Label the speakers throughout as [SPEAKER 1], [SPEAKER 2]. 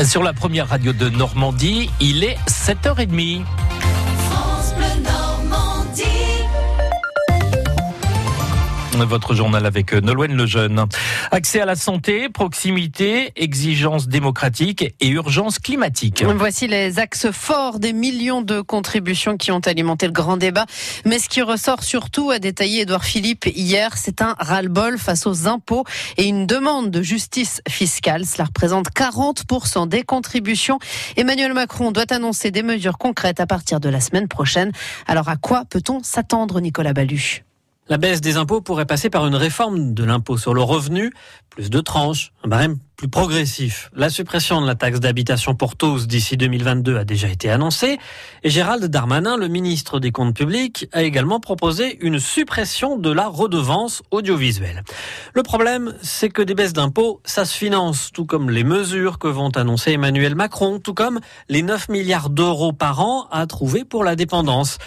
[SPEAKER 1] Sur la première radio de Normandie, il est 7h30. Votre journal avec Nolwenn Lejeune. Accès à la santé, proximité, exigence démocratique et urgence climatique.
[SPEAKER 2] Voici les axes forts des millions de contributions qui ont alimenté le grand débat. Mais ce qui ressort surtout, a détaillé Édouard Philippe hier, c'est un ras-le-bol face aux impôts et une demande de justice fiscale. Cela représente 40% des contributions. Emmanuel Macron doit annoncer des mesures concrètes à partir de la semaine prochaine. Alors à quoi peut-on s'attendre, Nicolas Ballu
[SPEAKER 3] la baisse des impôts pourrait passer par une réforme de l'impôt sur le revenu, plus de tranches, un barème plus progressif. La suppression de la taxe d'habitation pour tous d'ici 2022 a déjà été annoncée et Gérald Darmanin, le ministre des Comptes publics, a également proposé une suppression de la redevance audiovisuelle. Le problème, c'est que des baisses d'impôts, ça se finance, tout comme les mesures que vont annoncer Emmanuel Macron, tout comme les 9 milliards d'euros par an à trouver pour la dépendance.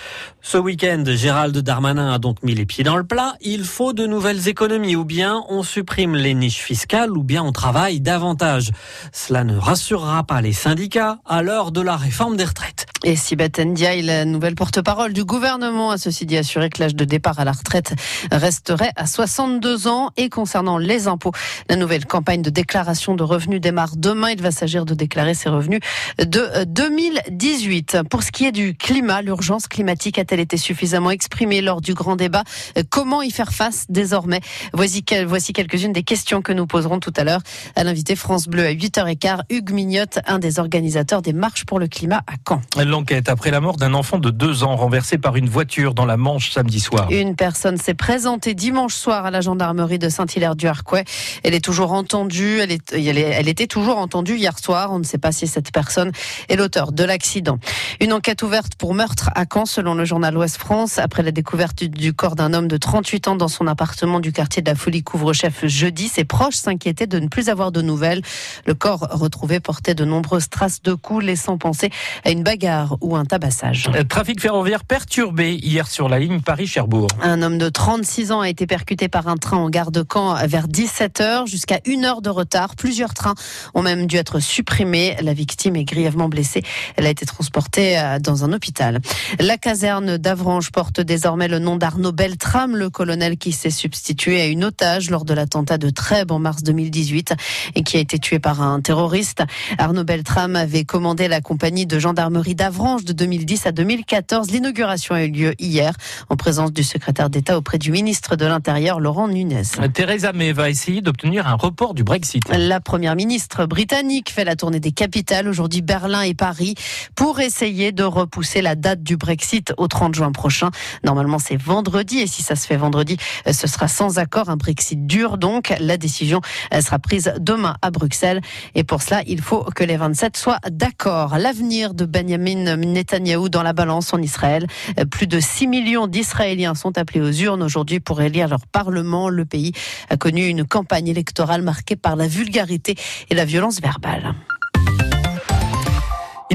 [SPEAKER 3] Ce week-end, Gérald Darmanin a donc mis les pieds dans le plat. Il faut de nouvelles économies, ou bien on supprime les niches fiscales, ou bien on travaille davantage. Cela ne rassurera pas les syndicats à l'heure de la réforme des retraites.
[SPEAKER 2] Et Sibeth Ndiaye, la nouvelle porte-parole du gouvernement, a ceci dit assuré que l'âge de départ à la retraite resterait à 62 ans. Et concernant les impôts, la nouvelle campagne de déclaration de revenus démarre demain. Il va s'agir de déclarer ses revenus de 2018. Pour ce qui est du climat, l'urgence climatique a-t-elle été suffisamment exprimée lors du grand débat? Comment y faire face désormais? Voici, quelques-unes des questions que nous poserons tout à l'heure à l'invité France Bleu à 8h15, Hugues Mignotte, un des organisateurs des marches pour le climat à Caen
[SPEAKER 1] l'enquête après la mort d'un enfant de deux ans renversé par une voiture dans la Manche samedi soir.
[SPEAKER 2] Une personne s'est présentée dimanche soir à la gendarmerie de Saint-Hilaire-du-Harcouët. Elle est toujours entendue, elle, elle, était toujours entendue hier soir. On ne sait pas si cette personne est l'auteur de l'accident. Une enquête ouverte pour meurtre à Caen, selon le journal Ouest France, après la découverte du corps d'un homme de 38 ans dans son appartement du quartier de la Folie Couvre-Chef jeudi. Ses proches s'inquiétaient de ne plus avoir de nouvelles. Le corps retrouvé portait de nombreuses traces de coups, laissant penser à une bagarre ou un tabassage.
[SPEAKER 1] Euh, trafic ferroviaire perturbé hier sur la ligne Paris-Cherbourg.
[SPEAKER 2] Un homme de 36 ans a été percuté par un train en gare de Caen vers 17h jusqu'à une heure de retard. Plusieurs trains ont même dû être supprimés. La victime est grièvement blessée. Elle a été transportée euh, dans un hôpital. La caserne d'Avranches porte désormais le nom d'Arnaud Beltrame, le colonel qui s'est substitué à une otage lors de l'attentat de Trèbes en mars 2018 et qui a été tué par un terroriste. Arnaud Beltrame avait commandé la compagnie de gendarmerie d'Avranches de 2010 à 2014. L'inauguration a eu lieu hier en présence du secrétaire d'État auprès du ministre de l'Intérieur, Laurent Nunez.
[SPEAKER 1] Theresa May va essayer d'obtenir un report du Brexit.
[SPEAKER 2] La première ministre britannique fait la tournée des capitales, aujourd'hui Berlin et Paris, pour essayer de repousser la date du Brexit au 30 juin prochain. Normalement, c'est vendredi et si ça se fait vendredi, ce sera sans accord, un Brexit dur. Donc, la décision sera prise demain à Bruxelles. Et pour cela, il faut que les 27 soient d'accord. L'avenir de Benjamin Netanyahou dans la balance en Israël. Plus de 6 millions d'Israéliens sont appelés aux urnes aujourd'hui pour élire leur parlement. Le pays a connu une campagne électorale marquée par la vulgarité et la violence verbale.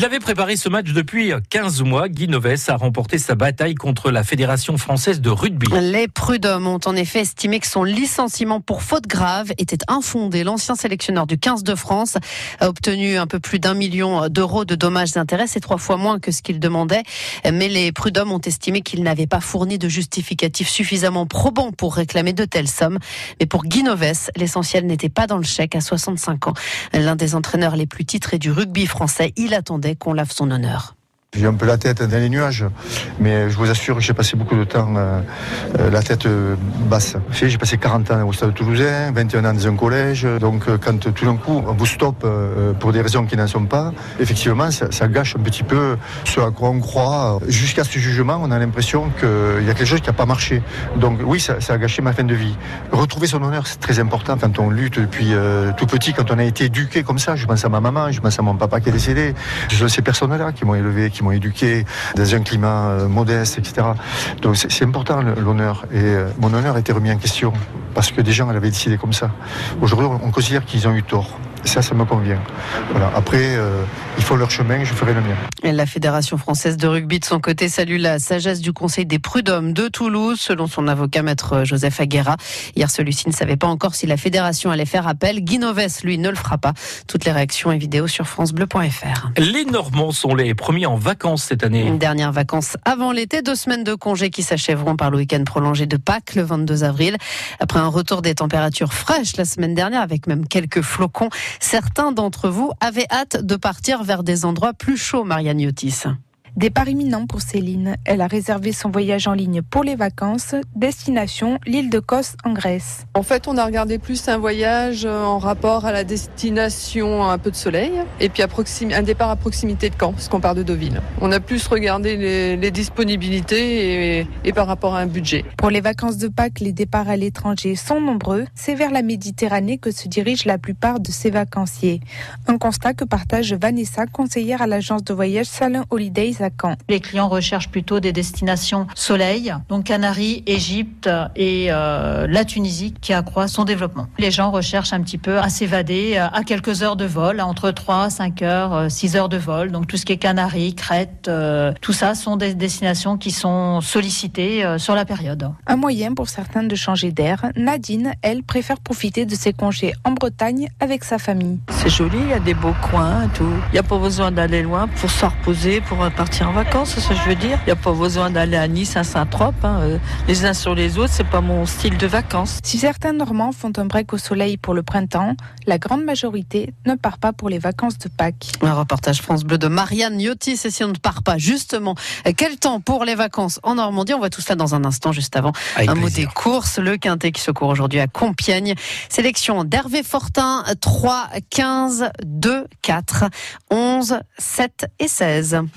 [SPEAKER 1] Il avait préparé ce match depuis 15 mois. Guy Noves a remporté sa bataille contre la Fédération française de rugby.
[SPEAKER 2] Les prud'hommes ont en effet estimé que son licenciement pour faute grave était infondé. L'ancien sélectionneur du 15 de France a obtenu un peu plus d'un million d'euros de dommages et intérêts. C'est trois fois moins que ce qu'il demandait. Mais les prud'hommes ont estimé qu'il n'avait pas fourni de justificatifs suffisamment probants pour réclamer de telles sommes. Mais pour Guy Noves, l'essentiel n'était pas dans le chèque à 65 ans. L'un des entraîneurs les plus titrés du rugby français, il attendait qu'on lave son honneur.
[SPEAKER 4] J'ai un peu la tête dans les nuages, mais je vous assure que j'ai passé beaucoup de temps euh, euh, la tête euh, basse. J'ai passé 40 ans au stade toulousain, 21 ans dans un collège, donc quand tout d'un coup on vous stoppe pour des raisons qui n'en sont pas, effectivement ça, gâche un petit peu ce à quoi on croit. Jusqu'à ce jugement, on a l'impression qu'il y a quelque chose qui n'a pas marché. Donc oui, ça, a gâché ma fin de vie. Retrouver son honneur, c'est très important quand on lutte depuis tout petit, quand on a été éduqué comme ça. Je pense à ma maman, je pense à mon papa qui est décédé. Je ces personnes-là qui m'ont élevé, qui m'ont éduqué dans un climat euh, modeste, etc. Donc c'est important l'honneur. Et euh, mon honneur a été remis en question parce que des gens l'avaient décidé comme ça. Aujourd'hui, on considère qu'ils ont eu tort. Ça, ça me convient. Voilà. Après, euh, ils font leur chemin, je ferai le mien.
[SPEAKER 2] Et la Fédération française de rugby, de son côté, salue la sagesse du Conseil des prud'hommes de Toulouse, selon son avocat maître Joseph Aguera. Hier, celui-ci ne savait pas encore si la fédération allait faire appel. Guinoves, lui, ne le fera pas. Toutes les réactions et vidéos sur francebleu.fr.
[SPEAKER 1] Les Normands sont les premiers en vacances cette année.
[SPEAKER 2] Une dernière vacances avant l'été, deux semaines de congés qui s'achèveront par le week-end prolongé de Pâques le 22 avril. Après un retour des températures fraîches la semaine dernière, avec même quelques flocons, certains d'entre vous avaient hâte de partir vers des endroits plus chauds, Marianne Yotis.
[SPEAKER 5] Départ imminent pour Céline. Elle a réservé son voyage en ligne pour les vacances. Destination l'île de Kos en Grèce.
[SPEAKER 6] En fait, on a regardé plus un voyage en rapport à la destination un peu de soleil et puis à un départ à proximité de Caen, parce qu'on part de Deauville. On a plus regardé les, disponibilités et, et, par rapport à un budget.
[SPEAKER 5] Pour les vacances de Pâques, les départs à l'étranger sont nombreux. C'est vers la Méditerranée que se dirigent la plupart de ces vacanciers. Un constat que partage Vanessa, conseillère à l'agence de voyage Salin Holidays
[SPEAKER 7] les clients recherchent plutôt des destinations soleil, donc Canaries, Égypte et euh, la Tunisie qui accroît son développement. Les gens recherchent un petit peu à s'évader euh, à quelques heures de vol, entre 3, 5 heures, 6 euh, heures de vol. Donc tout ce qui est Canaries, Crète, tout ça sont des destinations qui sont sollicitées sur la période.
[SPEAKER 5] Un moyen pour certains de changer d'air. Nadine, elle, préfère profiter de ses congés en Bretagne avec sa famille.
[SPEAKER 8] C'est joli, il y a des beaux coins, tout. Il n'y a pas besoin d'aller loin pour se reposer, pour partir en vacances, c'est ce que je veux dire. Il n'y a pas besoin d'aller à Nice, à Saint-Trope. Hein. Euh, les uns sur les autres, c'est pas mon style de vacances.
[SPEAKER 5] Si certains Normands font un break au soleil pour le printemps, la grande majorité ne part pas pour les vacances de Pâques.
[SPEAKER 2] Un reportage France Bleu de Marianne Yotis. Et si on ne part pas, justement, quel temps pour les vacances en Normandie? On voit tout cela dans un instant, juste avant. un mot des courses. Le Quintet qui se court aujourd'hui à Compiègne. Sélection d'Hervé Fortin, 3, 15, 2, 4, 11, 7 et 16.